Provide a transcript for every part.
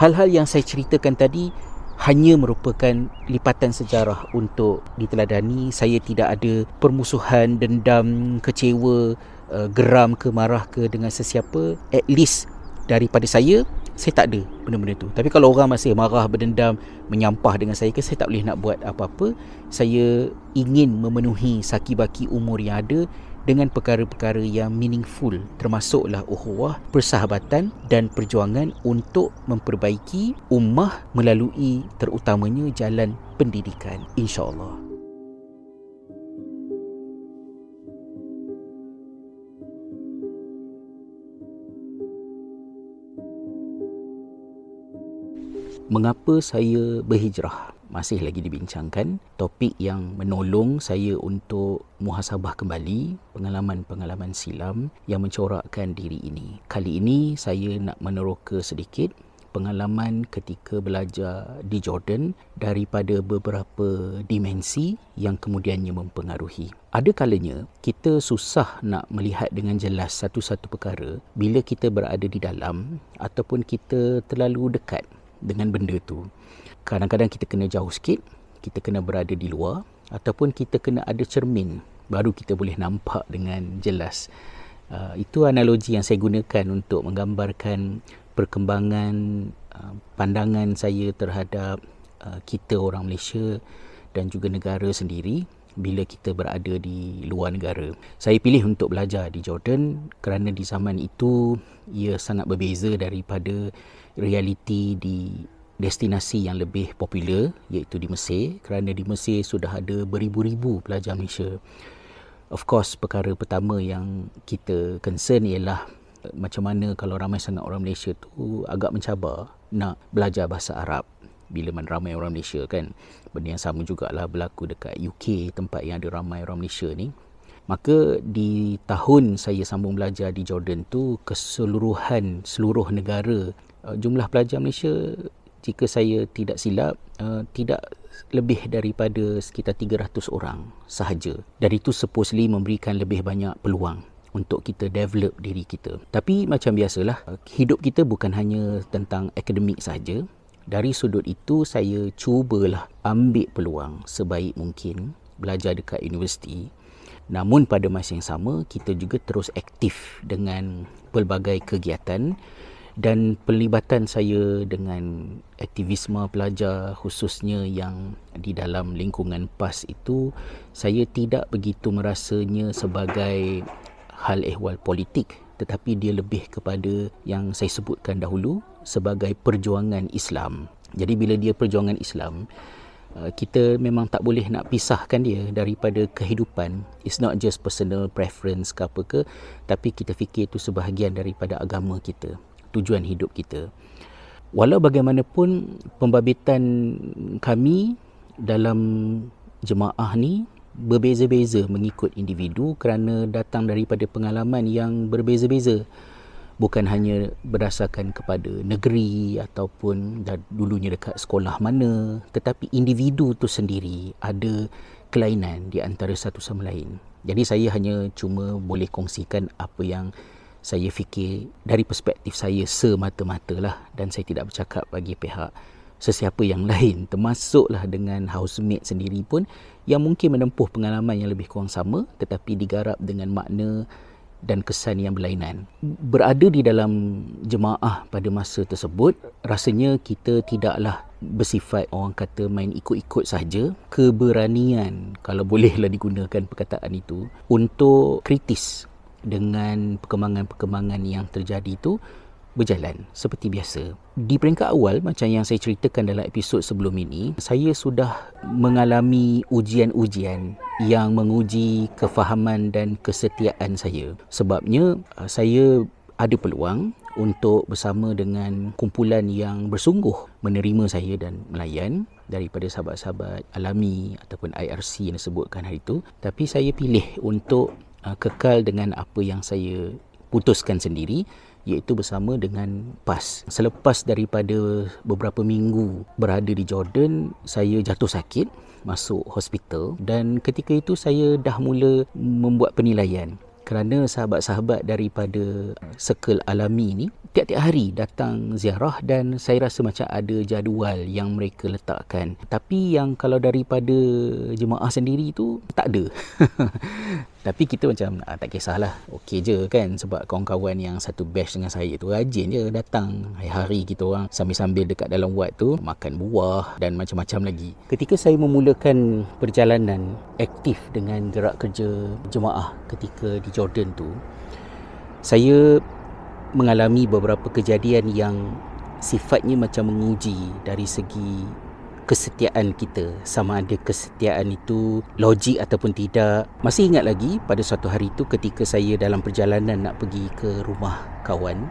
hal-hal yang saya ceritakan tadi hanya merupakan lipatan sejarah untuk diteladani. Saya tidak ada permusuhan dendam kecewa uh, geram ke marah ke dengan sesiapa. At least daripada saya saya tak ada benda-benda tu. Tapi kalau orang masih marah berdendam menyampah dengan saya ke saya tak boleh nak buat apa-apa. Saya ingin memenuhi saki-baki umur yang ada dengan perkara-perkara yang meaningful termasuklah ukhuwah, persahabatan dan perjuangan untuk memperbaiki ummah melalui terutamanya jalan pendidikan insya-Allah. Mengapa saya berhijrah? Masih lagi dibincangkan topik yang menolong saya untuk muhasabah kembali pengalaman-pengalaman silam yang mencorakkan diri ini. Kali ini saya nak meneroka sedikit pengalaman ketika belajar di Jordan daripada beberapa dimensi yang kemudiannya mempengaruhi. Ada kalanya kita susah nak melihat dengan jelas satu-satu perkara bila kita berada di dalam ataupun kita terlalu dekat dengan benda tu kadang-kadang kita kena jauh sikit kita kena berada di luar ataupun kita kena ada cermin baru kita boleh nampak dengan jelas uh, itu analogi yang saya gunakan untuk menggambarkan perkembangan uh, pandangan saya terhadap uh, kita orang Malaysia dan juga negara sendiri bila kita berada di luar negara. Saya pilih untuk belajar di Jordan kerana di zaman itu ia sangat berbeza daripada realiti di destinasi yang lebih popular iaitu di Mesir kerana di Mesir sudah ada beribu-ribu pelajar Malaysia. Of course perkara pertama yang kita concern ialah macam mana kalau ramai sangat orang Malaysia tu agak mencabar nak belajar bahasa Arab bila mana ramai orang Malaysia kan. Benda yang sama jugalah berlaku dekat UK tempat yang ada ramai orang Malaysia ni. Maka di tahun saya sambung belajar di Jordan tu keseluruhan seluruh negara eh, jumlah pelajar Malaysia jika saya tidak silap uh, tidak lebih daripada sekitar 300 orang sahaja. Dari itu supposedly memberikan lebih banyak peluang untuk kita develop diri kita. Tapi macam biasalah hidup kita bukan hanya tentang akademik sahaja. Dari sudut itu saya cubalah ambil peluang sebaik mungkin belajar dekat universiti. Namun pada masa yang sama kita juga terus aktif dengan pelbagai kegiatan dan pelibatan saya dengan aktivisme pelajar khususnya yang di dalam lingkungan PAS itu saya tidak begitu merasanya sebagai hal ehwal politik tetapi dia lebih kepada yang saya sebutkan dahulu sebagai perjuangan Islam. Jadi bila dia perjuangan Islam, uh, kita memang tak boleh nak pisahkan dia daripada kehidupan. It's not just personal preference ke apa ke, tapi kita fikir itu sebahagian daripada agama kita tujuan hidup kita. Walau bagaimanapun pembabitan kami dalam jemaah ni berbeza-beza mengikut individu kerana datang daripada pengalaman yang berbeza-beza. Bukan hanya berdasarkan kepada negeri ataupun dulunya dekat sekolah mana tetapi individu tu sendiri ada kelainan di antara satu sama lain. Jadi saya hanya cuma boleh kongsikan apa yang saya fikir dari perspektif saya semata-mata lah dan saya tidak bercakap bagi pihak sesiapa yang lain termasuklah dengan housemate sendiri pun yang mungkin menempuh pengalaman yang lebih kurang sama tetapi digarap dengan makna dan kesan yang berlainan. Berada di dalam jemaah pada masa tersebut, rasanya kita tidaklah bersifat orang kata main ikut-ikut saja. Keberanian, kalau bolehlah digunakan perkataan itu, untuk kritis dengan perkembangan-perkembangan yang terjadi itu berjalan seperti biasa. Di peringkat awal macam yang saya ceritakan dalam episod sebelum ini, saya sudah mengalami ujian-ujian yang menguji kefahaman dan kesetiaan saya. Sebabnya uh, saya ada peluang untuk bersama dengan kumpulan yang bersungguh menerima saya dan melayan daripada sahabat-sahabat alami ataupun IRC yang disebutkan hari itu tapi saya pilih untuk uh, kekal dengan apa yang saya putuskan sendiri iaitu bersama dengan PAS. Selepas daripada beberapa minggu berada di Jordan, saya jatuh sakit masuk hospital dan ketika itu saya dah mula membuat penilaian kerana sahabat-sahabat daripada circle alami ni tiap-tiap hari datang ziarah dan saya rasa macam ada jadual yang mereka letakkan. Tapi yang kalau daripada jemaah sendiri tu tak ada. Tapi kita macam ah, tak kisahlah. Okey je kan sebab kawan-kawan yang satu batch dengan saya tu rajin je datang hari-hari kita orang sambil-sambil dekat dalam wad tu makan buah dan macam-macam lagi. Ketika saya memulakan perjalanan aktif dengan gerak kerja jemaah ketika di Jordan tu saya mengalami beberapa kejadian yang sifatnya macam menguji dari segi kesetiaan kita. Sama ada kesetiaan itu logik ataupun tidak. Masih ingat lagi pada suatu hari itu ketika saya dalam perjalanan nak pergi ke rumah kawan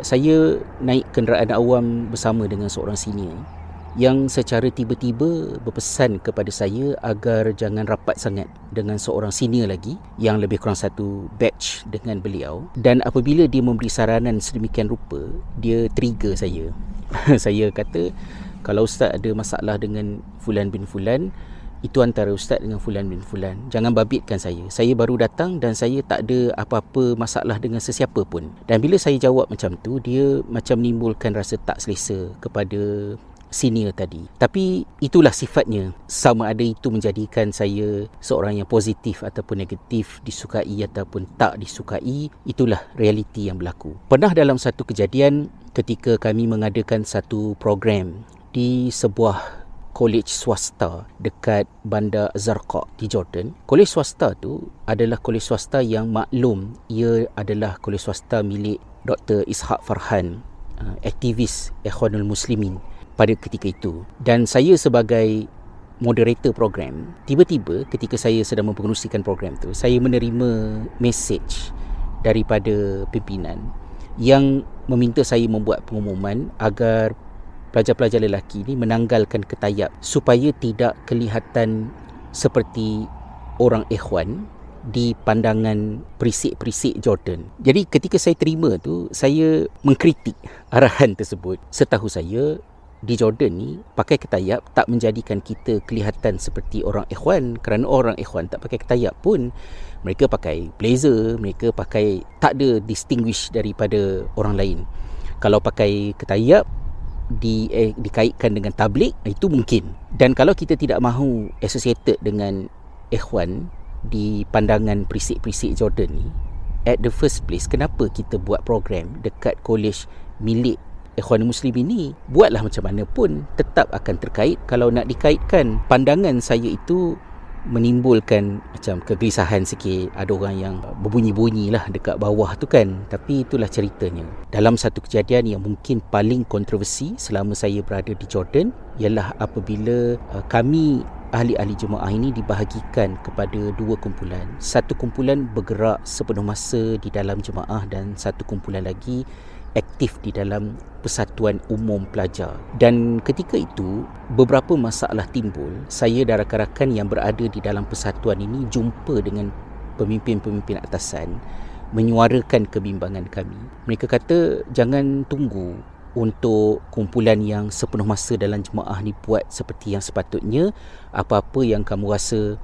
saya naik kenderaan awam bersama dengan seorang senior yang secara tiba-tiba berpesan kepada saya agar jangan rapat sangat dengan seorang senior lagi yang lebih kurang satu batch dengan beliau. Dan apabila dia memberi saranan sedemikian rupa dia trigger saya. Saya kata kalau ustaz ada masalah dengan fulan bin fulan itu antara ustaz dengan fulan bin fulan jangan babitkan saya saya baru datang dan saya tak ada apa-apa masalah dengan sesiapa pun dan bila saya jawab macam tu dia macam menimbulkan rasa tak selesa kepada senior tadi. Tapi itulah sifatnya. Sama ada itu menjadikan saya seorang yang positif ataupun negatif, disukai ataupun tak disukai, itulah realiti yang berlaku. Pernah dalam satu kejadian ketika kami mengadakan satu program di sebuah college swasta dekat Bandar Zarqa di Jordan. College swasta tu adalah college swasta yang maklum ia adalah college swasta milik Dr. Ishaq Farhan, uh, aktivis Ikhwanul Muslimin pada ketika itu dan saya sebagai moderator program tiba-tiba ketika saya sedang mempengerusikan program tu saya menerima message daripada pimpinan yang meminta saya membuat pengumuman agar pelajar-pelajar lelaki ini menanggalkan ketayap supaya tidak kelihatan seperti orang ikhwan di pandangan perisik-perisik Jordan. Jadi ketika saya terima tu, saya mengkritik arahan tersebut. Setahu saya, di Jordan ni pakai ketayap tak menjadikan kita kelihatan seperti orang ikhwan kerana orang ikhwan tak pakai ketayap pun mereka pakai blazer mereka pakai tak ada distinguish daripada orang lain kalau pakai ketayap di eh, dikaitkan dengan tablik itu mungkin. Dan kalau kita tidak mahu associated dengan ikhwan di pandangan perisik-perisik Jordan ni at the first place kenapa kita buat program dekat college milik Ikhwan Muslim ini? Buatlah macam mana pun tetap akan terkait. Kalau nak dikaitkan pandangan saya itu menimbulkan macam kegelisahan sikit. Ada orang yang berbunyi-bunyi lah dekat bawah tu kan. Tapi itulah ceritanya. Dalam satu kejadian yang mungkin paling kontroversi selama saya berada di Jordan ialah apabila uh, kami ahli-ahli jemaah ini dibahagikan kepada dua kumpulan. Satu kumpulan bergerak sepenuh masa di dalam jemaah dan satu kumpulan lagi aktif di dalam persatuan umum pelajar. Dan ketika itu beberapa masalah timbul. Saya dan rakan-rakan yang berada di dalam persatuan ini jumpa dengan pemimpin-pemimpin atasan menyuarakan kebimbangan kami. Mereka kata jangan tunggu untuk kumpulan yang sepenuh masa dalam jemaah ni buat seperti yang sepatutnya. Apa-apa yang kamu rasa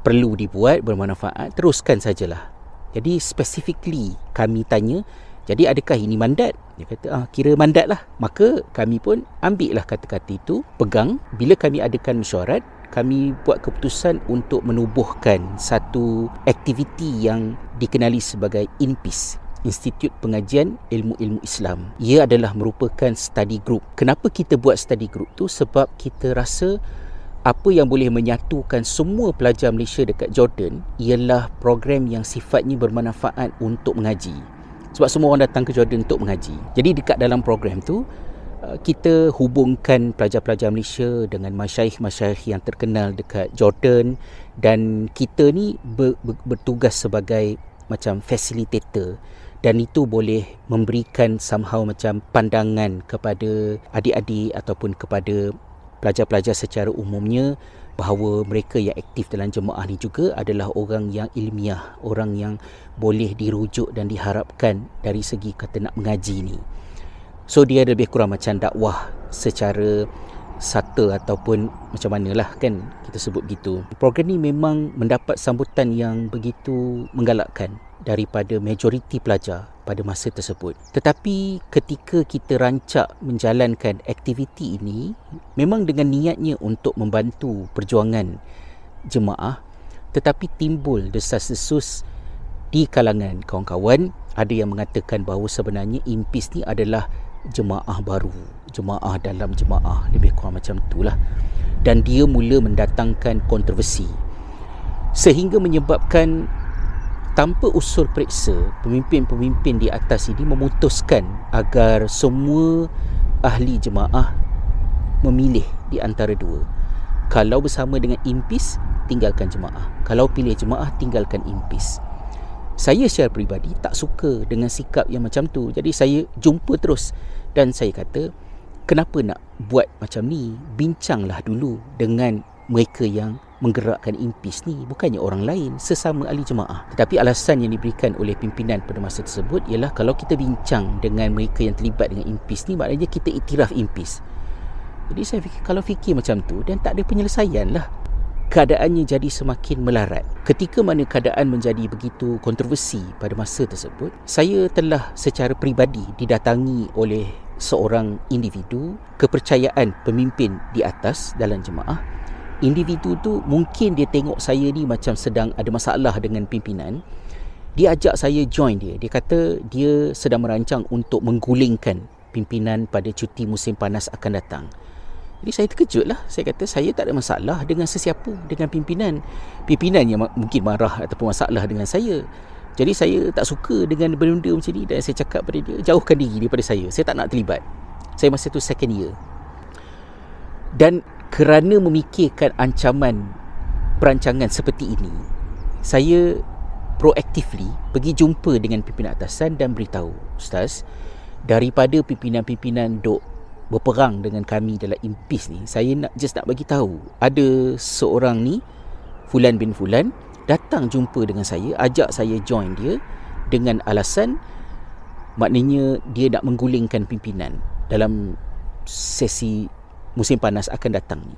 perlu dibuat bermanfaat teruskan sajalah. Jadi specifically kami tanya jadi adakah ini mandat? Dia kata, ah, kira mandat lah. Maka kami pun ambil lah kata-kata itu, pegang. Bila kami adakan mesyuarat, kami buat keputusan untuk menubuhkan satu aktiviti yang dikenali sebagai INPIS. Institut Pengajian Ilmu-Ilmu Islam. Ia adalah merupakan study group. Kenapa kita buat study group tu? Sebab kita rasa apa yang boleh menyatukan semua pelajar Malaysia dekat Jordan ialah program yang sifatnya bermanfaat untuk mengaji. Sebab semua orang datang ke Jordan untuk mengaji. Jadi dekat dalam program tu uh, kita hubungkan pelajar-pelajar Malaysia dengan masyaikh-masyaikh yang terkenal dekat Jordan dan kita ni ber, ber, bertugas sebagai macam facilitator dan itu boleh memberikan somehow macam pandangan kepada adik-adik ataupun kepada pelajar-pelajar secara umumnya bahawa mereka yang aktif dalam jemaah ni juga adalah orang yang ilmiah, orang yang boleh dirujuk dan diharapkan dari segi kata nak mengaji ni. So dia lebih kurang macam dakwah secara sata ataupun macam manalah kan kita sebut gitu. Program ni memang mendapat sambutan yang begitu menggalakkan daripada majoriti pelajar pada masa tersebut. Tetapi ketika kita rancak menjalankan aktiviti ini memang dengan niatnya untuk membantu perjuangan jemaah tetapi timbul desas-desus di kalangan kawan-kawan ada yang mengatakan bahawa sebenarnya impis ni adalah jemaah baru jemaah dalam jemaah. Lebih kurang macam itulah. Dan dia mula mendatangkan kontroversi. Sehingga menyebabkan tanpa usul periksa pemimpin-pemimpin di atas ini memutuskan agar semua ahli jemaah memilih di antara dua. Kalau bersama dengan impis tinggalkan jemaah. Kalau pilih jemaah tinggalkan impis. Saya secara peribadi tak suka dengan sikap yang macam tu. Jadi saya jumpa terus dan saya kata kenapa nak buat macam ni? Bincanglah dulu dengan mereka yang menggerakkan impis ni bukannya orang lain sesama ahli jemaah tetapi alasan yang diberikan oleh pimpinan pada masa tersebut ialah kalau kita bincang dengan mereka yang terlibat dengan impis ni maknanya kita iktiraf impis jadi saya fikir kalau fikir macam tu dan tak ada penyelesaian lah keadaannya jadi semakin melarat. Ketika mana keadaan menjadi begitu kontroversi pada masa tersebut, saya telah secara peribadi didatangi oleh seorang individu kepercayaan pemimpin di atas dalam jemaah. Individu tu mungkin dia tengok saya ni macam sedang ada masalah dengan pimpinan. Dia ajak saya join dia. Dia kata dia sedang merancang untuk menggulingkan pimpinan pada cuti musim panas akan datang. Jadi saya terkejut lah. Saya kata saya tak ada masalah dengan sesiapa, dengan pimpinan. Pimpinan yang mungkin marah ataupun masalah dengan saya. Jadi saya tak suka dengan benda-benda macam ni dan saya cakap pada dia, jauhkan diri daripada saya. Saya tak nak terlibat. Saya masa tu second year. Dan kerana memikirkan ancaman perancangan seperti ini, saya proactively pergi jumpa dengan pimpinan atasan dan beritahu, Ustaz, daripada pimpinan-pimpinan dok berperang dengan kami dalam impis ni saya nak just nak bagi tahu ada seorang ni Fulan bin Fulan datang jumpa dengan saya ajak saya join dia dengan alasan maknanya dia nak menggulingkan pimpinan dalam sesi musim panas akan datang ni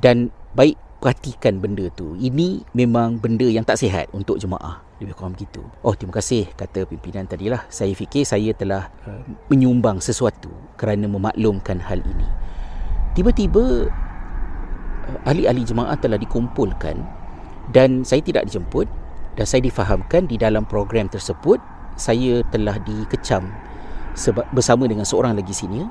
dan baik perhatikan benda tu ini memang benda yang tak sihat untuk jemaah lebih kurang begitu. Oh, terima kasih kata pimpinan tadilah. Saya fikir saya telah menyumbang sesuatu kerana memaklumkan hal ini. Tiba-tiba uh, ahli-ahli jemaah telah dikumpulkan dan saya tidak dijemput dan saya difahamkan di dalam program tersebut saya telah dikecam bersama dengan seorang lagi senior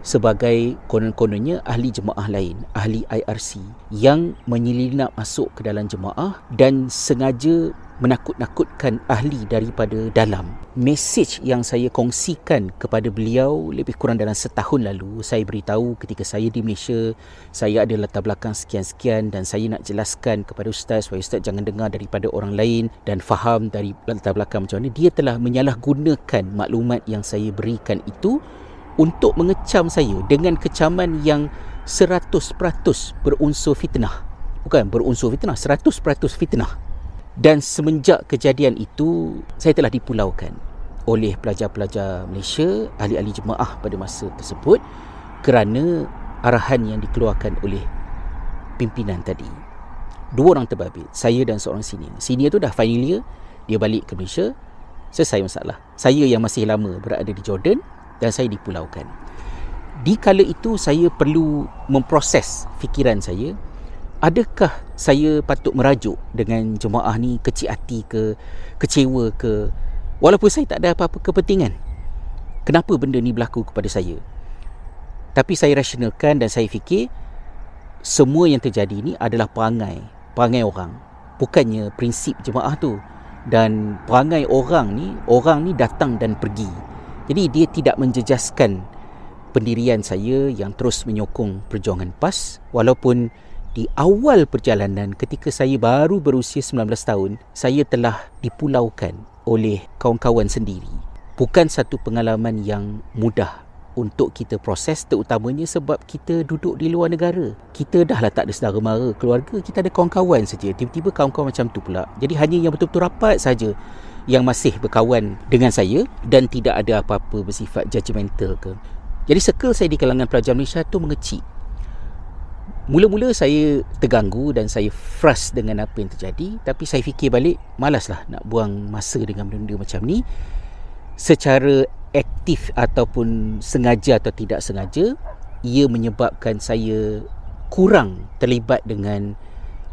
sebagai konon-kononnya ahli jemaah lain, ahli IRC yang menyelinap masuk ke dalam jemaah dan sengaja menakut-nakutkan ahli daripada dalam. Mesej yang saya kongsikan kepada beliau lebih kurang dalam setahun lalu, saya beritahu ketika saya di Malaysia, saya ada latar belakang sekian-sekian dan saya nak jelaskan kepada ustaz supaya ustaz jangan dengar daripada orang lain dan faham dari latar belakang macam mana. Dia telah menyalahgunakan maklumat yang saya berikan itu untuk mengecam saya dengan kecaman yang 100% berunsur fitnah. Bukan berunsur fitnah, 100% fitnah. Dan semenjak kejadian itu, saya telah dipulaukan oleh pelajar-pelajar Malaysia, ahli-ahli jemaah pada masa tersebut kerana arahan yang dikeluarkan oleh pimpinan tadi. Dua orang terbabit, saya dan seorang senior. Senior tu dah final year, dia balik ke Malaysia, selesai masalah. Saya yang masih lama berada di Jordan, dan saya dipulaukan. Di kala itu saya perlu memproses fikiran saya, adakah saya patut merajuk dengan jemaah ni kecil hati ke, kecewa ke, walaupun saya tak ada apa-apa kepentingan. Kenapa benda ni berlaku kepada saya? Tapi saya rasionalkan dan saya fikir semua yang terjadi ni adalah perangai, perangai orang. Bukannya prinsip jemaah tu. Dan perangai orang ni, orang ni datang dan pergi. Jadi dia tidak menjejaskan pendirian saya yang terus menyokong perjuangan PAS walaupun di awal perjalanan ketika saya baru berusia 19 tahun saya telah dipulaukan oleh kawan-kawan sendiri. Bukan satu pengalaman yang mudah untuk kita proses terutamanya sebab kita duduk di luar negara. Kita dah lah tak ada saudara mara, keluarga, kita ada kawan-kawan saja. Tiba-tiba kawan-kawan macam tu pula. Jadi hanya yang betul-betul rapat saja yang masih berkawan dengan saya dan tidak ada apa-apa bersifat judgemental ke. Jadi circle saya di kalangan pelajar Malaysia tu mengecil. Mula-mula saya terganggu dan saya frust dengan apa yang terjadi tapi saya fikir balik malaslah nak buang masa dengan benda-benda macam ni secara aktif ataupun sengaja atau tidak sengaja ia menyebabkan saya kurang terlibat dengan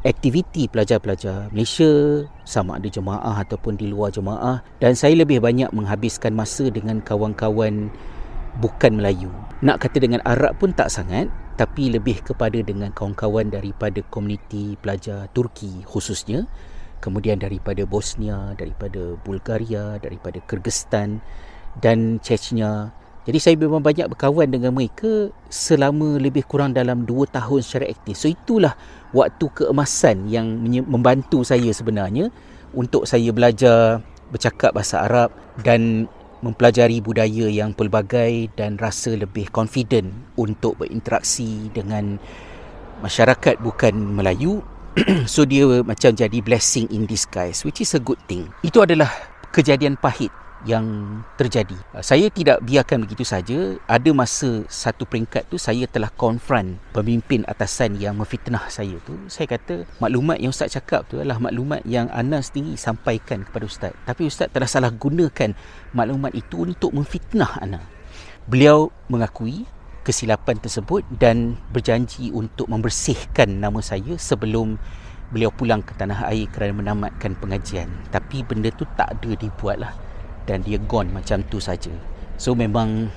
aktiviti pelajar-pelajar Malaysia sama ada jemaah ataupun di luar jemaah dan saya lebih banyak menghabiskan masa dengan kawan-kawan bukan Melayu. Nak kata dengan Arab pun tak sangat tapi lebih kepada dengan kawan-kawan daripada komuniti pelajar Turki khususnya kemudian daripada Bosnia, daripada Bulgaria, daripada Kyrgyzstan dan Chechnya. Jadi saya memang banyak berkawan dengan mereka selama lebih kurang dalam 2 tahun secara aktif. So itulah waktu keemasan yang membantu saya sebenarnya untuk saya belajar bercakap bahasa Arab dan mempelajari budaya yang pelbagai dan rasa lebih confident untuk berinteraksi dengan masyarakat bukan Melayu. So dia macam jadi blessing in disguise which is a good thing. Itu adalah kejadian pahit yang terjadi. Uh, saya tidak biarkan begitu saja. Ada masa satu peringkat tu saya telah confront pemimpin atasan yang memfitnah saya tu. Saya kata maklumat yang ustaz cakap tu adalah maklumat yang Ana sendiri sampaikan kepada ustaz. Tapi ustaz telah salah gunakan maklumat itu untuk memfitnah Ana. Beliau mengakui kesilapan tersebut dan berjanji untuk membersihkan nama saya sebelum beliau pulang ke tanah air kerana menamatkan pengajian. Tapi benda tu tak ada dibuatlah dan dia gone macam tu saja. So memang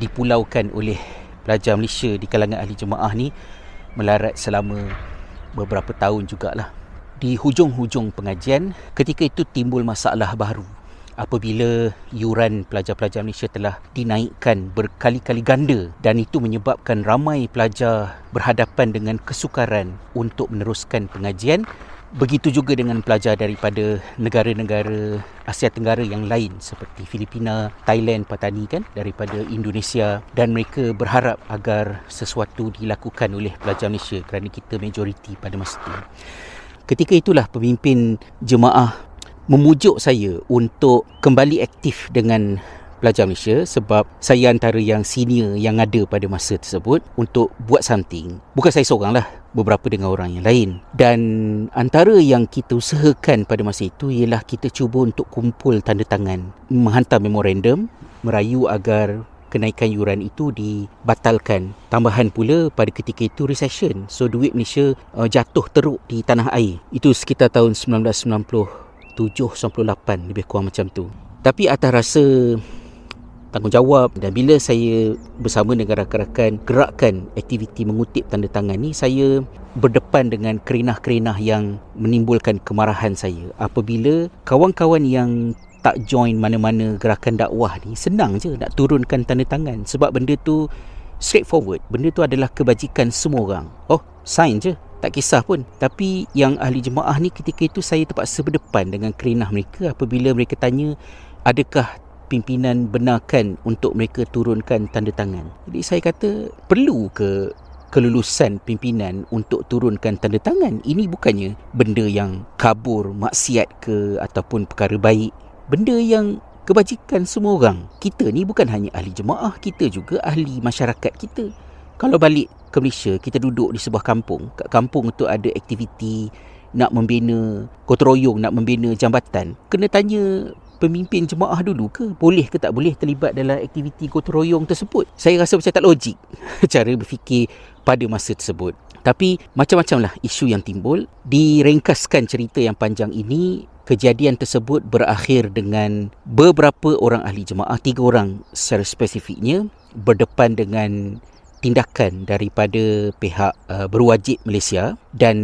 dipulaukan oleh pelajar Malaysia di kalangan ahli jemaah ni melarat selama beberapa tahun jugalah. Di hujung-hujung pengajian, ketika itu timbul masalah baru apabila yuran pelajar-pelajar Malaysia telah dinaikkan berkali-kali ganda dan itu menyebabkan ramai pelajar berhadapan dengan kesukaran untuk meneruskan pengajian Begitu juga dengan pelajar daripada negara-negara Asia Tenggara yang lain seperti Filipina, Thailand, Patani kan daripada Indonesia dan mereka berharap agar sesuatu dilakukan oleh pelajar Malaysia kerana kita majoriti pada masa itu. Ketika itulah pemimpin jemaah memujuk saya untuk kembali aktif dengan pelajar Malaysia sebab saya antara yang senior yang ada pada masa tersebut untuk buat something. Bukan saya seorang lah, beberapa dengan orang yang lain. Dan antara yang kita usahakan pada masa itu ialah kita cuba untuk kumpul tanda tangan, menghantar memorandum, merayu agar kenaikan yuran itu dibatalkan. Tambahan pula pada ketika itu recession. So duit Malaysia uh, jatuh teruk di tanah air. Itu sekitar tahun 1997 98 lebih kurang macam tu. Tapi atas rasa tanggungjawab. Dan bila saya bersama dengan rakan-rakan gerakkan aktiviti mengutip tanda tangan ni saya berdepan dengan kerinah-kerinah yang menimbulkan kemarahan saya. Apabila kawan-kawan yang tak join mana-mana gerakan dakwah ni senang je nak turunkan tanda tangan sebab benda tu straightforward. Benda tu adalah kebajikan semua orang. Oh sign je. Tak kisah pun. Tapi yang ahli jemaah ni ketika itu saya terpaksa berdepan dengan kerinah mereka apabila mereka tanya adakah pimpinan benarkan untuk mereka turunkan tanda tangan. Jadi saya kata perlu ke kelulusan pimpinan untuk turunkan tanda tangan. Ini bukannya benda yang kabur, maksiat ke ataupun perkara baik. Benda yang kebajikan semua orang. Kita ni bukan hanya ahli jemaah, kita juga ahli masyarakat kita. Kalau balik ke Malaysia, kita duduk di sebuah kampung. Kat kampung tu ada aktiviti nak membina gotong royong, nak membina jambatan. Kena tanya pemimpin jemaah dulu ke? Boleh ke tak boleh terlibat dalam aktiviti gotong royong tersebut? Saya rasa macam tak logik cara berfikir pada masa tersebut. Tapi macam-macam lah isu yang timbul. Diringkaskan cerita yang panjang ini. Kejadian tersebut berakhir dengan beberapa orang ahli jemaah tiga orang secara spesifiknya berdepan dengan tindakan daripada pihak uh, berwajib Malaysia dan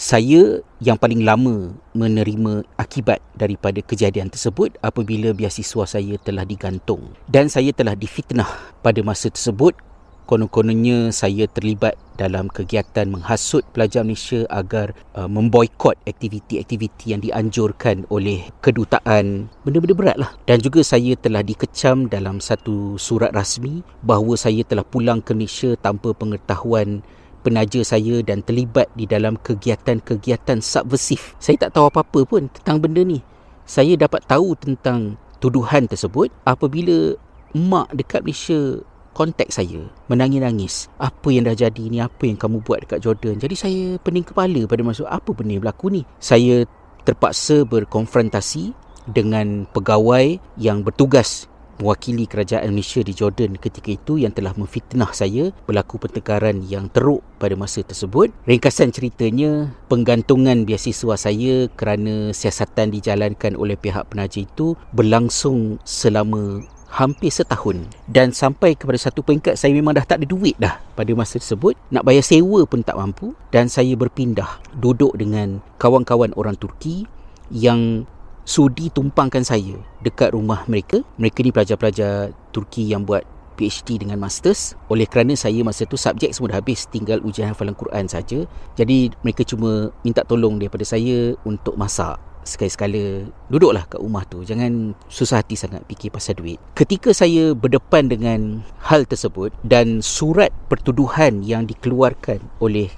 saya yang paling lama menerima akibat daripada kejadian tersebut apabila biasiswa saya telah digantung. Dan saya telah difitnah pada masa tersebut. Konon-kononnya saya terlibat dalam kegiatan menghasut pelajar Malaysia agar uh, memboikot aktiviti-aktiviti yang dianjurkan oleh kedutaan. Benda-benda berat lah dan juga saya telah dikecam dalam satu surat rasmi bahawa saya telah pulang ke Malaysia tanpa pengetahuan penaja saya dan terlibat di dalam kegiatan-kegiatan subversif. Saya tak tahu apa-apa pun tentang benda ni. Saya dapat tahu tentang tuduhan tersebut apabila mak dekat Malaysia kontak saya menangis-nangis apa yang dah jadi ni apa yang kamu buat dekat Jordan jadi saya pening kepala pada masa apa benda yang berlaku ni saya terpaksa berkonfrontasi dengan pegawai yang bertugas mewakili kerajaan Malaysia di Jordan ketika itu yang telah memfitnah saya berlaku pertengkaran yang teruk pada masa tersebut. Ringkasan ceritanya, penggantungan biasiswa saya kerana siasatan dijalankan oleh pihak penaja itu berlangsung selama hampir setahun. Dan sampai kepada satu peringkat saya memang dah tak ada duit dah pada masa tersebut. Nak bayar sewa pun tak mampu. Dan saya berpindah duduk dengan kawan-kawan orang Turki yang sudi tumpangkan saya dekat rumah mereka. Mereka ni pelajar-pelajar Turki yang buat PhD dengan masters. Oleh kerana saya masa tu subjek semua dah habis tinggal ujian hafalan Quran saja. Jadi mereka cuma minta tolong daripada saya untuk masak sekali-sekala. Duduklah kat rumah tu. Jangan susah hati sangat fikir pasal duit. Ketika saya berdepan dengan hal tersebut dan surat pertuduhan yang dikeluarkan oleh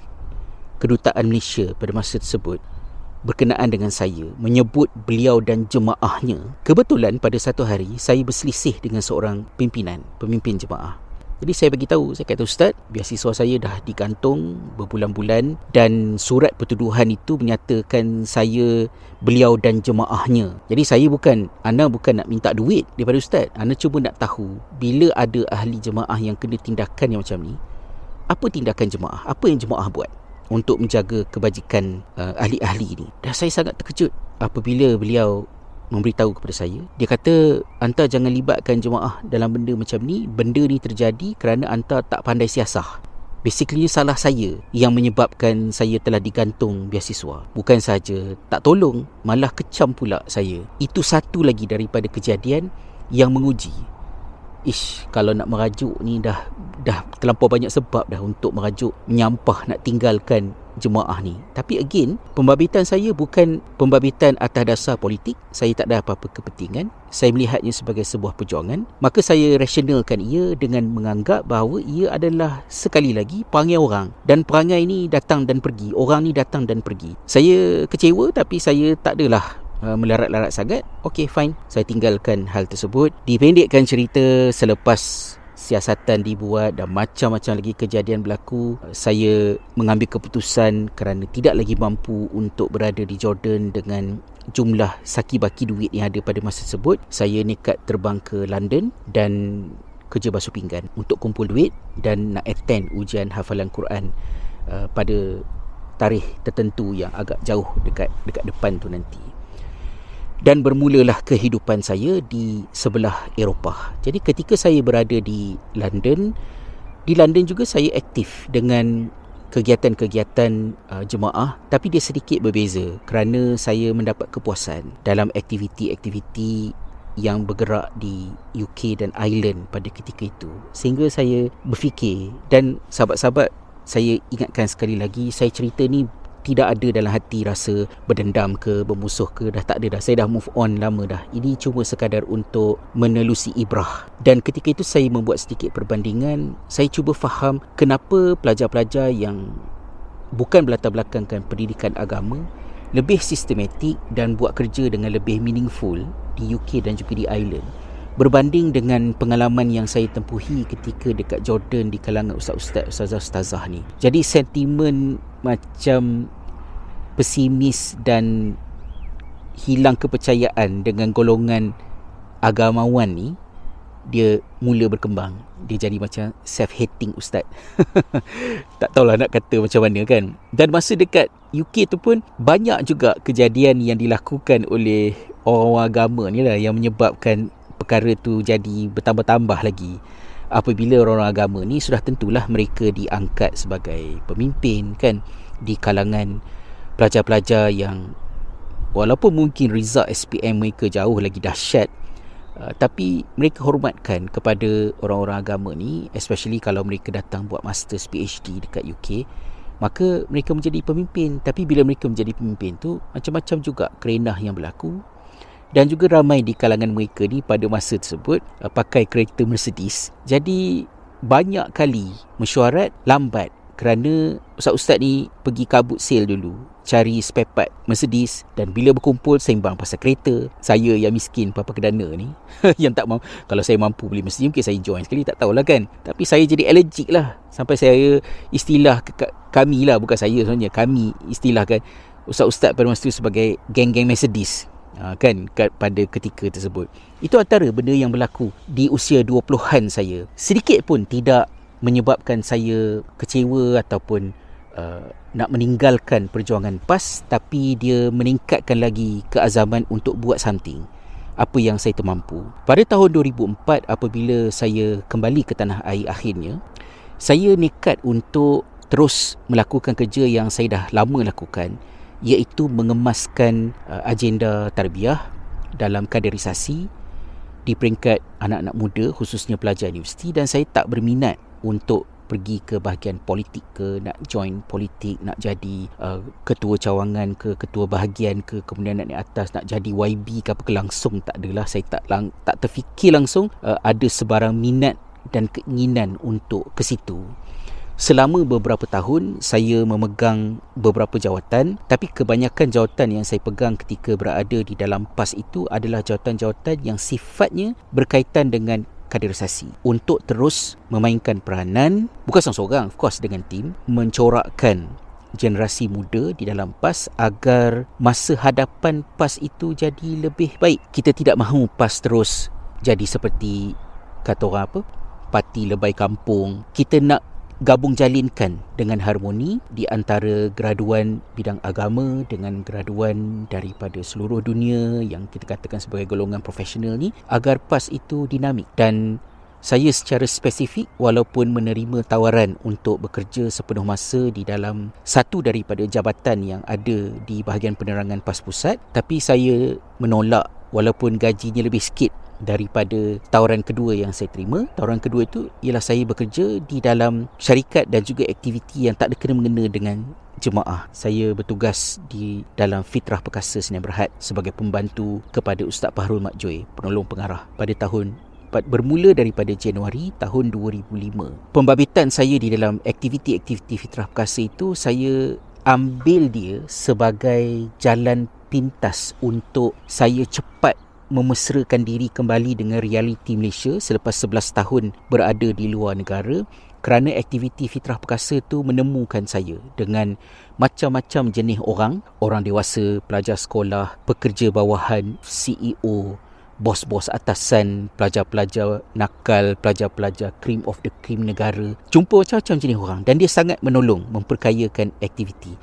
kedutaan Malaysia pada masa tersebut berkenaan dengan saya menyebut beliau dan jemaahnya kebetulan pada satu hari saya berselisih dengan seorang pimpinan pemimpin jemaah jadi saya bagi tahu, saya kata ustaz, biasiswa saya dah digantung berbulan-bulan dan surat pertuduhan itu menyatakan saya beliau dan jemaahnya. Jadi saya bukan anda bukan nak minta duit daripada ustaz. Anda cuba nak tahu bila ada ahli jemaah yang kena tindakan yang macam ni, apa tindakan jemaah? Apa yang jemaah buat? Untuk menjaga kebajikan uh, ahli-ahli ini. Dan saya sangat terkejut apabila beliau memberitahu kepada saya. Dia kata anta jangan libatkan jemaah dalam benda macam ni. Benda ni terjadi kerana anta tak pandai siasah. Basically salah saya yang menyebabkan saya telah digantung biasiswa bukan saja tak tolong malah kecam pula saya. Itu satu lagi daripada kejadian yang menguji ish kalau nak merajuk ni dah dah terlampau banyak sebab dah untuk merajuk menyampah nak tinggalkan jemaah ni. Tapi again, pembabitan saya bukan pembabitan atas dasar politik. Saya tak ada apa-apa kepentingan. Saya melihatnya sebagai sebuah perjuangan. Maka saya rasionalkan ia dengan menganggap bahawa ia adalah sekali lagi perangai orang. Dan perangai ini datang dan pergi. Orang ni datang dan pergi. Saya kecewa tapi saya tak adalah uh, melarat-larat sangat. Okay, fine. Saya tinggalkan hal tersebut. Dipendekkan cerita selepas siasatan dibuat dan macam-macam lagi kejadian berlaku saya mengambil keputusan kerana tidak lagi mampu untuk berada di Jordan dengan jumlah saki baki duit yang ada pada masa tersebut saya nekat terbang ke London dan kerja basuh pinggan untuk kumpul duit dan nak attend ujian hafalan Quran uh, pada tarikh tertentu yang agak jauh dekat dekat depan tu nanti dan bermulalah kehidupan saya di sebelah Eropah. Jadi ketika saya berada di London, di London juga saya aktif dengan kegiatan-kegiatan uh, jemaah tapi dia sedikit berbeza kerana saya mendapat kepuasan dalam aktiviti-aktiviti yang bergerak di UK dan Ireland pada ketika itu sehingga saya berfikir dan sahabat-sahabat saya ingatkan sekali lagi saya cerita ni tidak ada dalam hati rasa berdendam ke bermusuh ke dah tak ada dah. Saya dah move on lama dah. Ini cuma sekadar untuk menelusi ibrah. Dan ketika itu saya membuat sedikit perbandingan. Saya cuba faham kenapa pelajar-pelajar yang bukan berlatar belakangkan pendidikan agama lebih sistematik dan buat kerja dengan lebih meaningful di UK dan juga di Ireland berbanding dengan pengalaman yang saya tempuhi ketika dekat Jordan di kalangan ustaz-ustaz ustazah-ustazah ni. Jadi sentimen macam pesimis dan hilang kepercayaan dengan golongan agamawan ni dia mula berkembang. Dia jadi macam self hating ustaz. Tak tahulah nak kata macam mana kan. Dan masa dekat UK tu pun banyak juga kejadian yang dilakukan oleh orang-orang agama ni lah yang menyebabkan perkara tu jadi bertambah-tambah lagi. Apabila orang-orang agama ni sudah tentulah mereka diangkat sebagai pemimpin kan? Di kalangan pelajar-pelajar yang walaupun mungkin result SPM mereka jauh lagi dahsyat uh, tapi mereka hormatkan kepada orang-orang agama ni especially kalau mereka datang buat masters PhD dekat UK maka mereka menjadi pemimpin. Tapi bila mereka menjadi pemimpin tu macam-macam juga kerenah yang berlaku dan juga ramai di kalangan mereka ni pada masa tersebut uh, pakai kereta Mercedes. Jadi banyak kali mesyuarat lambat kerana ustaz-ustaz ni pergi kabut sale dulu cari spare part Mercedes dan bila berkumpul sembang pasal kereta saya yang miskin papa kedana ni. Yang tak mau kalau saya mampu beli Mercedes mungkin saya join sekali tak tahulah kan. Tapi saya jadi allergic lah. Sampai saya istilah kami lah bukan saya sebenarnya kami istilahkan ustaz-ustaz pada masa itu sebagai geng-geng Mercedes ha, kan pada ketika tersebut. Itu antara benda yang berlaku di usia 20-an saya. Sedikit pun tidak menyebabkan saya kecewa ataupun uh, nak meninggalkan perjuangan PAS tapi dia meningkatkan lagi keazaman untuk buat something. Apa yang saya termampu. Pada tahun 2004 apabila saya kembali ke tanah air akhirnya saya nekat untuk terus melakukan kerja yang saya dah lama lakukan iaitu mengemaskan uh, agenda tarbiyah dalam kaderisasi di peringkat anak-anak muda khususnya pelajar universiti. Dan saya tak berminat untuk pergi ke bahagian politik ke nak join politik nak jadi uh, ketua cawangan ke ketua bahagian ke kemudian nak naik atas nak jadi YB ke apa ke langsung tak adalah. Saya tak lang, tak terfikir langsung uh, ada sebarang minat dan keinginan untuk ke situ Selama beberapa tahun saya memegang beberapa jawatan tapi kebanyakan jawatan yang saya pegang ketika berada di dalam PAS itu adalah jawatan-jawatan yang sifatnya berkaitan dengan kaderisasi untuk terus memainkan peranan bukan seorang-seorang of course dengan tim mencorakkan generasi muda di dalam PAS agar masa hadapan PAS itu jadi lebih baik. Kita tidak mahu PAS terus jadi seperti kata orang apa? Parti lebay kampung. Kita nak gabung jalinkan dengan harmoni di antara graduan bidang agama dengan graduan daripada seluruh dunia yang kita katakan sebagai golongan profesional ni agar PAS itu dinamik. Dan saya secara spesifik walaupun menerima tawaran untuk bekerja sepenuh masa di dalam satu daripada jabatan yang ada di bahagian penerangan PAS Pusat tapi saya menolak walaupun gajinya lebih sikit daripada tawaran kedua yang saya terima. Tawaran kedua itu ialah saya bekerja di dalam syarikat dan juga aktiviti yang tak ada kena-mengena dengan jemaah. Saya bertugas di dalam Fitrah Perkasa Seni Berhad sebagai pembantu kepada Ustaz Pahrul Makjoy, penolong pengarah pada tahun bermula daripada Januari tahun 2005. Pembabitan saya di dalam aktiviti-aktiviti Fitrah Perkasa itu saya ambil dia sebagai jalan pintas untuk saya cepat memesrakan diri kembali dengan realiti Malaysia selepas 11 tahun berada di luar negara kerana aktiviti fitrah perkasa tu menemukan saya dengan macam-macam jenis orang, orang dewasa, pelajar sekolah, pekerja bawahan, CEO, bos-bos atasan, pelajar-pelajar nakal, pelajar-pelajar cream of the cream negara. Jumpa macam-macam jenis orang dan dia sangat menolong memperkayakan aktiviti.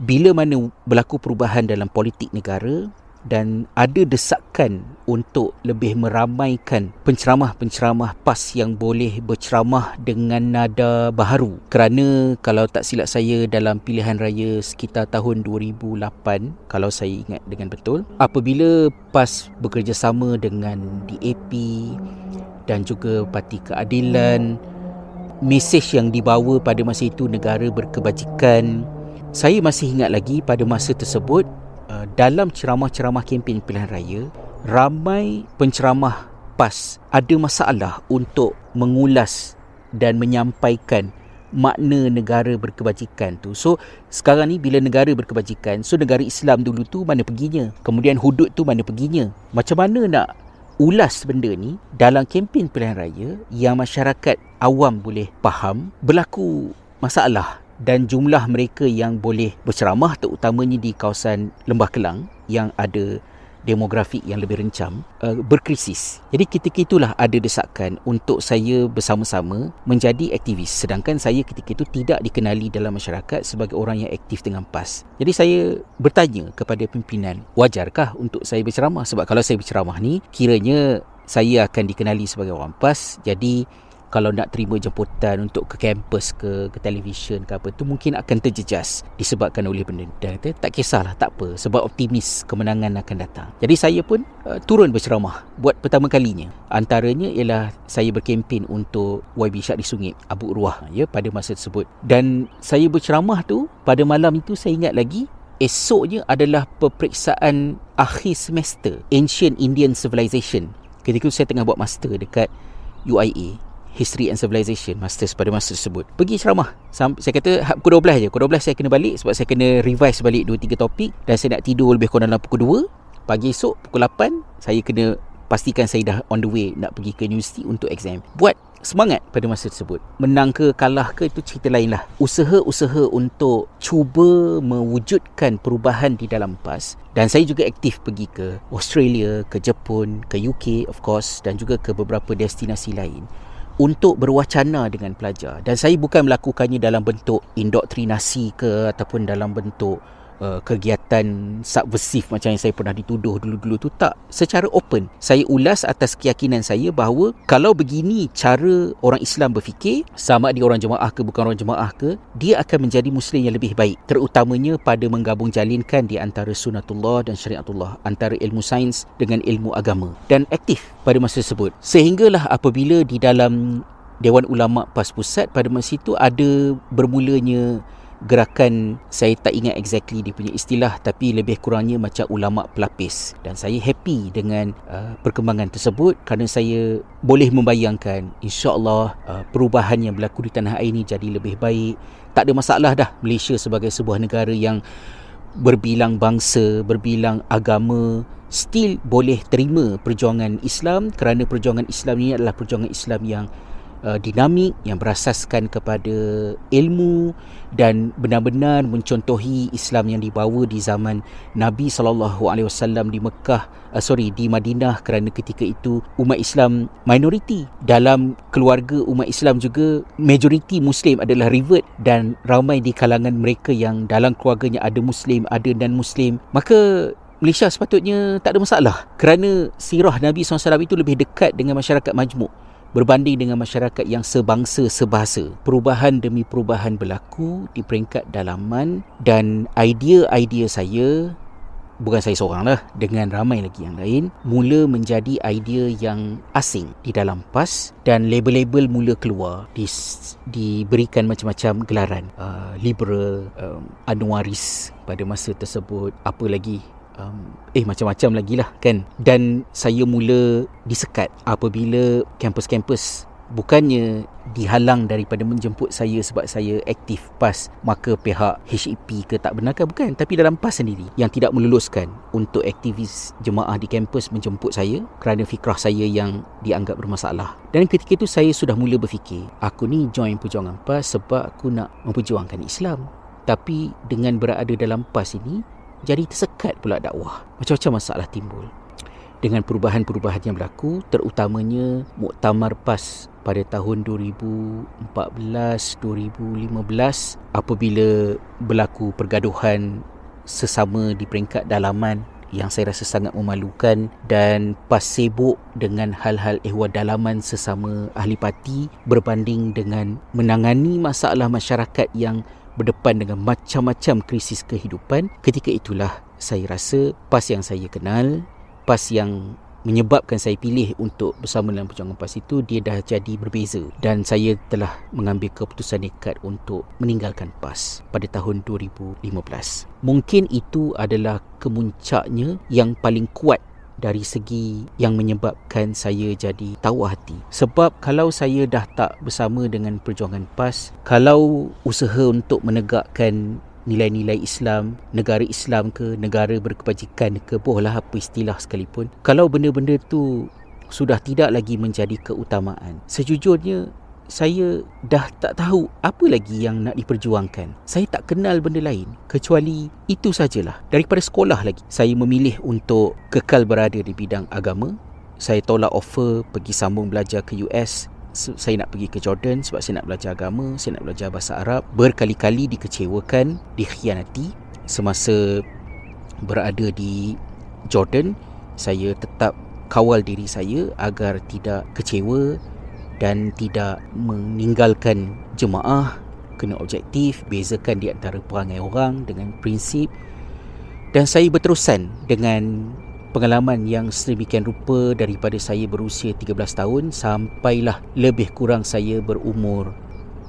Bila mana berlaku perubahan dalam politik negara, dan ada desakan untuk lebih meramaikan penceramah-penceramah PAS yang boleh berceramah dengan nada baharu. Kerana kalau tak silap saya dalam pilihan raya sekitar tahun 2008 kalau saya ingat dengan betul apabila PAS bekerjasama dengan DAP dan juga Parti Keadilan mesej yang dibawa pada masa itu negara berkebajikan saya masih ingat lagi pada masa tersebut Uh, dalam ceramah-ceramah kempen pilihan raya ramai penceramah PAS ada masalah untuk mengulas dan menyampaikan makna negara berkebajikan tu. So sekarang ni bila negara berkebajikan, so negara Islam dulu tu mana perginya? Kemudian hudud tu mana perginya? Macam mana nak ulas benda ni dalam kempen pilihan raya yang masyarakat awam boleh faham berlaku masalah dan jumlah mereka yang boleh berceramah terutamanya di kawasan Lembah Kelang yang ada demografi yang lebih rencam uh, berkrisis. Jadi ketika itulah ada desakan untuk saya bersama-sama menjadi aktivis sedangkan saya ketika itu tidak dikenali dalam masyarakat sebagai orang yang aktif dengan PAS. Jadi saya bertanya kepada pimpinan, wajarkah untuk saya berceramah sebab kalau saya berceramah ni kiranya saya akan dikenali sebagai orang PAS. Jadi kalau nak terima jemputan untuk ke kampus ke ke televisyen ke apa tu mungkin akan terjejas disebabkan oleh benda dan kata tak kisahlah tak apa sebab optimis kemenangan akan datang. Jadi saya pun uh, turun berceramah buat pertama kalinya. Antaranya ialah saya berkempen untuk YB Syakri Sungit Abu Ruah ya pada masa tersebut. Dan saya berceramah tu pada malam itu saya ingat lagi esoknya adalah peperiksaan akhir semester Ancient Indian Civilization. Ketika itu saya tengah buat master dekat UIA History and Civilization Masters pada masa tersebut. Pergi ceramah. Saya kata pukul 12 je. Pukul 12 saya kena balik Sebab saya kena revise balik 2-3 topik. Dan saya nak tidur lebih kurang dalam pukul 2 Pagi esok pukul 8 Saya kena pastikan saya dah on the way Nak pergi ke universiti untuk exam. Buat semangat pada masa tersebut. Menang ke kalah ke itu cerita lain lah. Usaha-usaha untuk cuba mewujudkan perubahan di dalam PAS. Dan saya juga aktif pergi ke Australia ke Jepun ke UK of course dan juga ke beberapa destinasi lain untuk berwacana dengan pelajar. Dan saya bukan melakukannya dalam bentuk indoktrinasi ke ataupun dalam bentuk uh, kegiatan subversif macam yang saya pernah dituduh dulu-dulu tu tak. Secara open saya ulas atas keyakinan saya bahawa kalau begini cara orang Islam berfikir sama dia orang jemaah ke bukan orang jemaah ke dia akan menjadi muslim yang lebih baik. Terutamanya pada menggabung jalinkan di antara sunatullah dan syariatullah antara ilmu sains dengan ilmu agama dan aktif pada masa tersebut. Sehinggalah apabila di dalam Dewan Ulama PAS Pusat pada masa itu ada bermulanya gerakan saya tak ingat exactly dia punya istilah tapi lebih kurangnya macam ulama pelapis. Dan saya happy dengan uh, perkembangan tersebut kerana saya boleh membayangkan insyaallah uh, perubahan yang berlaku di tanah air ini jadi lebih baik. Tak ada masalah dah Malaysia sebagai sebuah negara yang berbilang bangsa berbilang agama still boleh terima perjuangan Islam kerana perjuangan Islam ini adalah perjuangan Islam yang uh, dinamik yang berasaskan kepada ilmu dan benar-benar mencontohi Islam yang dibawa di zaman Nabi sallallahu alaihi wasallam di Mekah uh, sorry di Madinah kerana ketika itu umat Islam minoriti. Dalam keluarga umat Islam juga majoriti muslim adalah revert dan ramai di kalangan mereka yang dalam keluarganya ada muslim ada dan muslim maka Malaysia sepatutnya tak ada masalah kerana sirah Nabi SAW itu lebih dekat dengan masyarakat majmuk berbanding dengan masyarakat yang sebangsa sebahasa. Perubahan demi perubahan berlaku di peringkat dalaman dan idea-idea saya bukan saya seorang lah dengan ramai lagi yang lain mula menjadi idea yang asing di dalam PAS dan label-label mula keluar di, diberikan macam-macam gelaran uh, liberal um, anwaris pada masa tersebut apa lagi um, eh macam-macam lagi lah kan? Dan saya mula disekat apabila kampus-kampus bukannya dihalang daripada menjemput saya sebab saya aktif PAS maka pihak HEP ke tak benarkan bukan tapi dalam PAS sendiri yang tidak meluluskan untuk aktivis jemaah di kampus menjemput saya kerana fikrah saya yang dianggap bermasalah. Dan ketika itu saya sudah mula berfikir aku ni join perjuangan PAS sebab aku nak memperjuangkan Islam. Tapi dengan berada dalam PAS ini jadi tersekat pula dakwah. Macam-macam masalah timbul. Dengan perubahan-perubahan yang berlaku, terutamanya Muktamar PAS pada tahun 2014-2015 apabila berlaku pergaduhan sesama di peringkat dalaman yang saya rasa sangat memalukan dan PAS sibuk dengan hal-hal ehwal dalaman sesama ahli parti berbanding dengan menangani masalah masyarakat yang berdepan dengan macam-macam krisis kehidupan. Ketika itulah saya rasa PAS yang saya kenal PAS yang menyebabkan saya pilih untuk bersama dalam perjuangan PAS itu dia dah jadi berbeza. Dan saya telah mengambil keputusan nekat untuk meninggalkan PAS pada tahun 2015 mungkin itu adalah kemuncaknya yang paling kuat dari segi yang menyebabkan saya jadi tawa hati. Sebab kalau saya dah tak bersama dengan perjuangan PAS, kalau usaha untuk menegakkan nilai-nilai Islam, negara Islam ke, negara berkebajikan ke, bohlah apa istilah sekalipun, kalau benda-benda tu sudah tidak lagi menjadi keutamaan. Sejujurnya, saya dah tak tahu apa lagi yang nak diperjuangkan. Saya tak kenal benda lain kecuali itu sajalah. Daripada sekolah lagi, saya memilih untuk kekal berada di bidang agama. Saya tolak offer pergi sambung belajar ke US. Saya nak pergi ke Jordan sebab saya nak belajar agama, saya nak belajar bahasa Arab. Berkali-kali dikecewakan, dikhianati semasa berada di Jordan. Saya tetap kawal diri saya agar tidak kecewa dan tidak meninggalkan jemaah. Kena objektif bezakan di antara perangai orang dengan prinsip. Dan saya berterusan dengan pengalaman yang sedemikian rupa daripada saya berusia 13 tahun sampailah lebih kurang saya berumur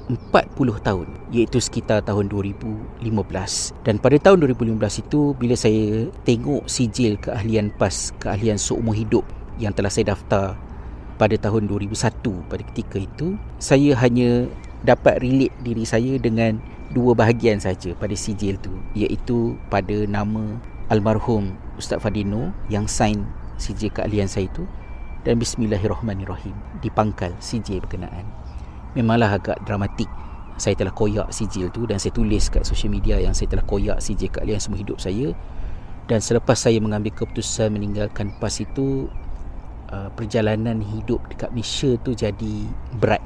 40 tahun iaitu sekitar tahun 2015 dan pada tahun 2015 itu bila saya tengok sijil keahlian PAS keahlian seumur hidup yang telah saya daftar pada tahun 2001 pada ketika itu saya hanya dapat relate diri saya dengan dua bahagian saja pada sijil tu iaitu pada nama almarhum Ustaz Fadino yang sign sijil keahlian saya itu dan bismillahirrahmanirrahim di pangkal sijil berkenaan. Memanglah agak dramatik saya telah koyak sijil tu dan saya tulis kat social media yang saya telah koyak sijil keahlian semua hidup saya. Dan selepas saya mengambil keputusan meninggalkan PAS itu uh, perjalanan hidup dekat Malaysia tu jadi berat.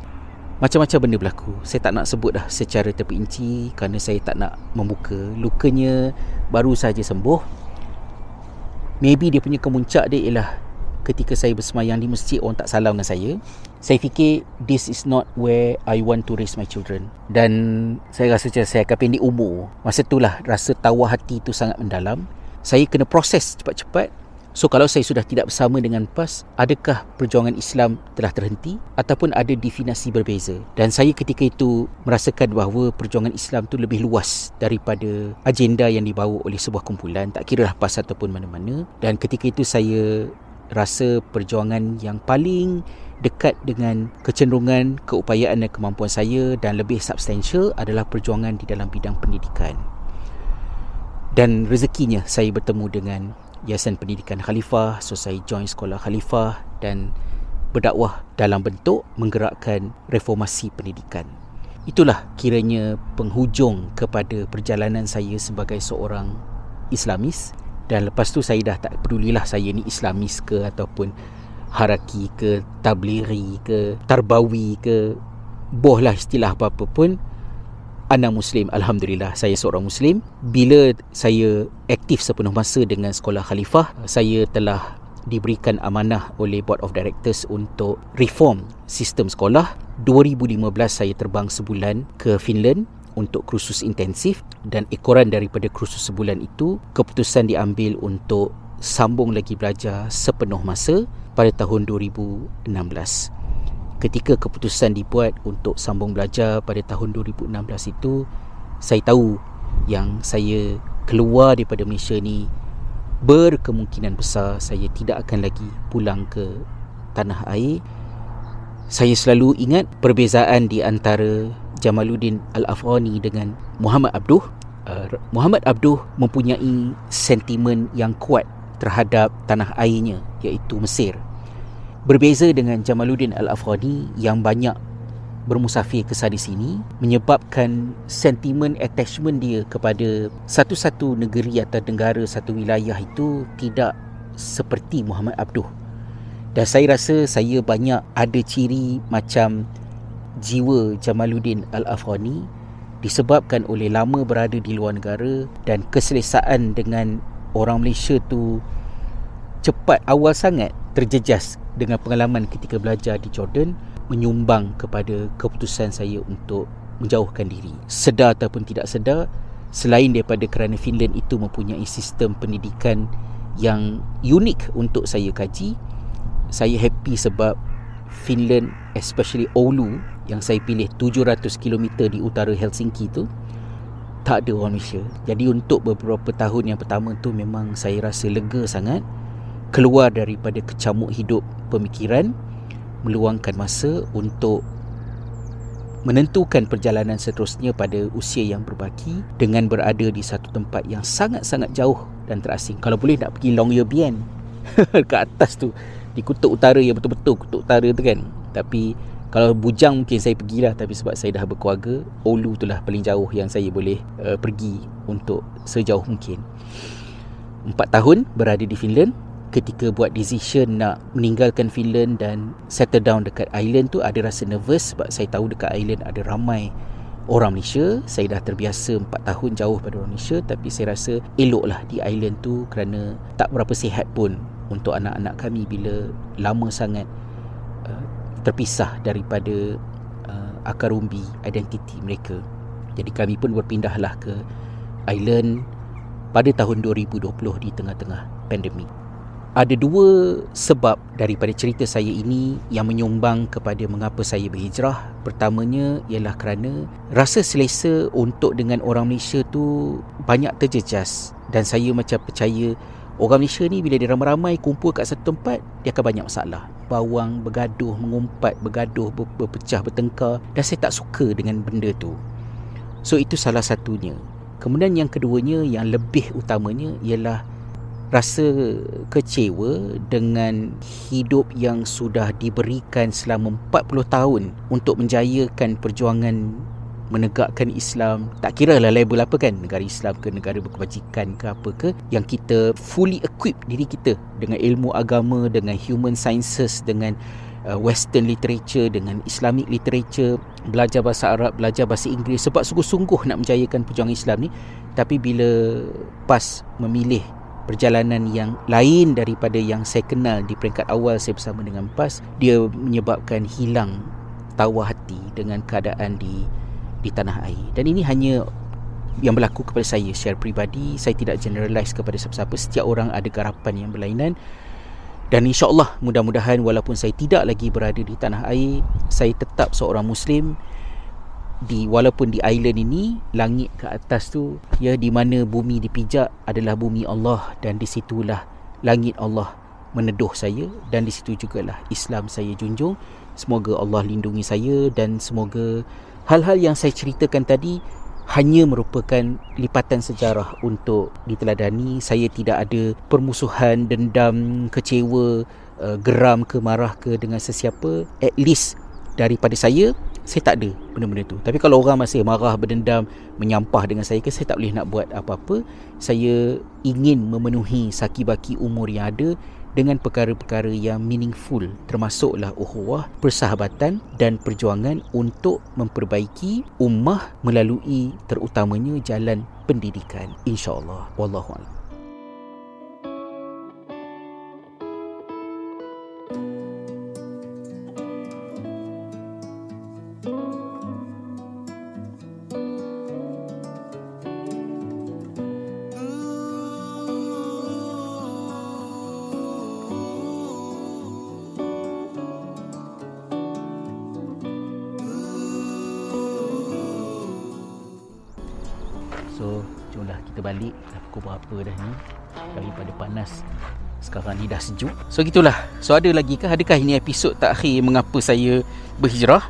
Macam-macam benda berlaku. Saya tak nak sebut dah secara terperinci kerana saya tak nak membuka. Lukanya baru saja sembuh. Maybe dia punya kemuncak dia ialah ketika saya bersemayang di masjid orang tak salam dengan saya. Saya fikir this is not where I want to raise my children. Dan saya rasa macam saya akan pendek umur. Masa itulah rasa tawar hati itu sangat mendalam. Saya kena proses cepat-cepat So kalau saya sudah tidak bersama dengan PAS, adakah perjuangan Islam telah terhenti ataupun ada definasi berbeza? Dan saya ketika itu merasakan bahawa perjuangan Islam itu lebih luas daripada agenda yang dibawa oleh sebuah kumpulan, tak kira lah PAS ataupun mana-mana. Dan ketika itu saya rasa perjuangan yang paling dekat dengan kecenderungan, keupayaan dan kemampuan saya dan lebih substansial adalah perjuangan di dalam bidang pendidikan. Dan rezekinya saya bertemu dengan Yayasan Pendidikan Khalifah, saya join sekolah Khalifah dan berdakwah dalam bentuk menggerakkan reformasi pendidikan. Itulah kiranya penghujung kepada perjalanan saya sebagai seorang Islamis dan lepas tu saya dah tak pedulilah saya ni Islamis ke ataupun haraki ke tabliri ke tarbawi ke boh lah istilah apa-apa pun Ana Muslim Alhamdulillah saya seorang Muslim. Bila saya aktif sepenuh masa dengan sekolah khalifah Saya telah diberikan amanah oleh Board of Directors Untuk reform sistem sekolah. 2015 saya terbang sebulan ke Finland untuk kursus intensif dan ekoran daripada kursus sebulan itu keputusan diambil untuk sambung lagi belajar sepenuh masa pada tahun 2016 ketika keputusan dibuat untuk sambung belajar pada tahun 2016 itu saya tahu yang saya keluar daripada Malaysia ni berkemungkinan besar saya tidak akan lagi pulang ke tanah air. Saya selalu ingat perbezaan di antara Jamaluddin Al-Afghani dengan Muhammad Abduh. Uh, Muhammad Abduh mempunyai sentimen yang kuat terhadap tanah airnya iaitu Mesir Berbeza dengan Jamaluddin Al-Afghani yang banyak bermusafir ke sana sini menyebabkan sentimen attachment dia kepada satu-satu negeri atau negara satu wilayah itu tidak seperti Muhammad Abduh. Dan saya rasa saya banyak ada ciri macam jiwa Jamaluddin Al-Afghani disebabkan oleh lama berada di luar negara dan keselesaan dengan orang Malaysia tu cepat awal sangat terjejas dengan pengalaman ketika belajar di Jordan menyumbang kepada keputusan saya untuk menjauhkan diri. Sedar ataupun tidak sedar, selain daripada kerana Finland itu mempunyai sistem pendidikan yang unik untuk saya kaji, saya happy sebab Finland, especially Oulu yang saya pilih 700 km di utara Helsinki itu tak ada orang Malaysia. Jadi untuk beberapa tahun yang pertama tu memang saya rasa lega sangat keluar daripada kecamuk hidup pemikiran meluangkan masa untuk menentukan perjalanan seterusnya pada usia yang berbaki dengan berada di satu tempat yang sangat-sangat jauh dan terasing. Kalau boleh nak pergi Long Bien ke atas tu di kutub utara yang betul-betul kutub utara tu kan. Tapi kalau bujang mungkin saya pergilah tapi sebab saya dah berkeluarga Olu tu lah paling jauh yang saya boleh uh, pergi untuk sejauh mungkin. Empat tahun berada di Finland ketika buat decision nak meninggalkan Finland dan settle down dekat island tu ada rasa nervous sebab saya tahu dekat island ada ramai orang Malaysia. Saya dah terbiasa 4 tahun jauh pada orang Malaysia tapi saya rasa eloklah di island tu kerana tak berapa sihat pun untuk anak-anak kami bila lama sangat uh, terpisah daripada uh, akar umbi identiti mereka. Jadi kami pun berpindahlah ke island pada tahun 2020 di tengah-tengah pandemik ada dua sebab daripada cerita saya ini yang menyumbang kepada mengapa saya berhijrah. Pertamanya ialah kerana rasa selesa untuk dengan orang Malaysia tu banyak terjejas dan saya macam percaya orang Malaysia ni bila dia ramai-ramai kumpul kat satu tempat dia akan banyak masalah. bawang bergaduh mengumpat bergaduh ber, berpecah bertengkar dan saya tak suka dengan benda tu so itu salah satunya kemudian yang keduanya yang lebih utamanya ialah rasa kecewa dengan hidup yang sudah diberikan selama 40 tahun untuk menjayakan perjuangan menegakkan Islam. Tak kira lah label apa kan negara Islam ke negara berkebajikan ke apa ke yang kita fully equip diri kita dengan ilmu agama dengan human sciences dengan uh, western literature dengan islamic literature belajar bahasa Arab belajar bahasa Inggeris. Sebab sungguh-sungguh nak menjayakan perjuangan Islam ni tapi bila pas memilih perjalanan yang lain daripada yang saya kenal di peringkat awal saya bersama dengan PAS dia menyebabkan hilang tawa hati dengan keadaan di di tanah air. Dan ini hanya yang berlaku kepada saya secara peribadi. Saya tidak generalize kepada siapa-siapa. Setiap orang ada garapan yang berlainan. Dan insyaAllah mudah-mudahan walaupun saya tidak lagi berada di tanah air saya tetap seorang muslim di walaupun di island ini langit ke atas tu ya di mana bumi dipijak adalah bumi Allah dan di situlah langit Allah meneduh saya dan di situ jugalah Islam saya junjung. Semoga Allah lindungi saya dan semoga hal-hal yang saya ceritakan tadi hanya merupakan lipatan sejarah untuk diteladani. Saya tidak ada permusuhan dendam kecewa uh, geram ke marah ke dengan sesiapa. At least daripada saya saya tak ada benda-benda tu. Tapi kalau orang masih marah berdendam menyampah dengan saya ke saya tak boleh nak buat apa-apa. Saya ingin memenuhi saki-baki umur yang ada dengan perkara-perkara yang meaningful termasuklah ukhuwah, persahabatan dan perjuangan untuk memperbaiki ummah melalui terutamanya jalan pendidikan. insya-Allah. Wallahu a'lam balik. Dah pukul berapa dah ni? Daripada panas. Sekarang ni dah sejuk. So gitulah. So ada lagi ke? Adakah ini episod takhir mengapa saya berhijrah?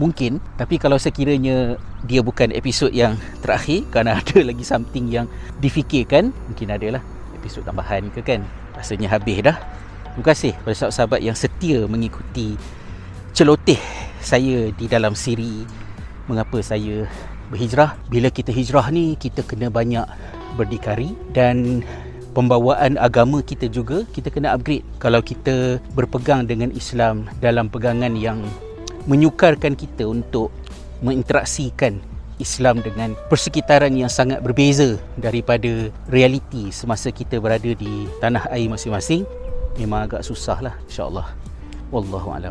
Mungkin. Tapi kalau sekiranya dia bukan episod yang terakhir kerana ada lagi something yang difikirkan mungkin ada lah episod tambahan ke kan? Rasanya habis dah. Terima kasih kepada sahabat-sahabat yang setia mengikuti celoteh saya di dalam siri mengapa saya berhijrah. Bila kita hijrah ni kita kena banyak berdikari dan pembawaan agama kita juga kita kena upgrade. Kalau kita berpegang dengan Islam dalam pegangan yang menyukarkan kita untuk menginteraksikan Islam dengan persekitaran yang sangat berbeza daripada realiti semasa kita berada di tanah air masing-masing memang agak susah lah insyaAllah Wallahu'alam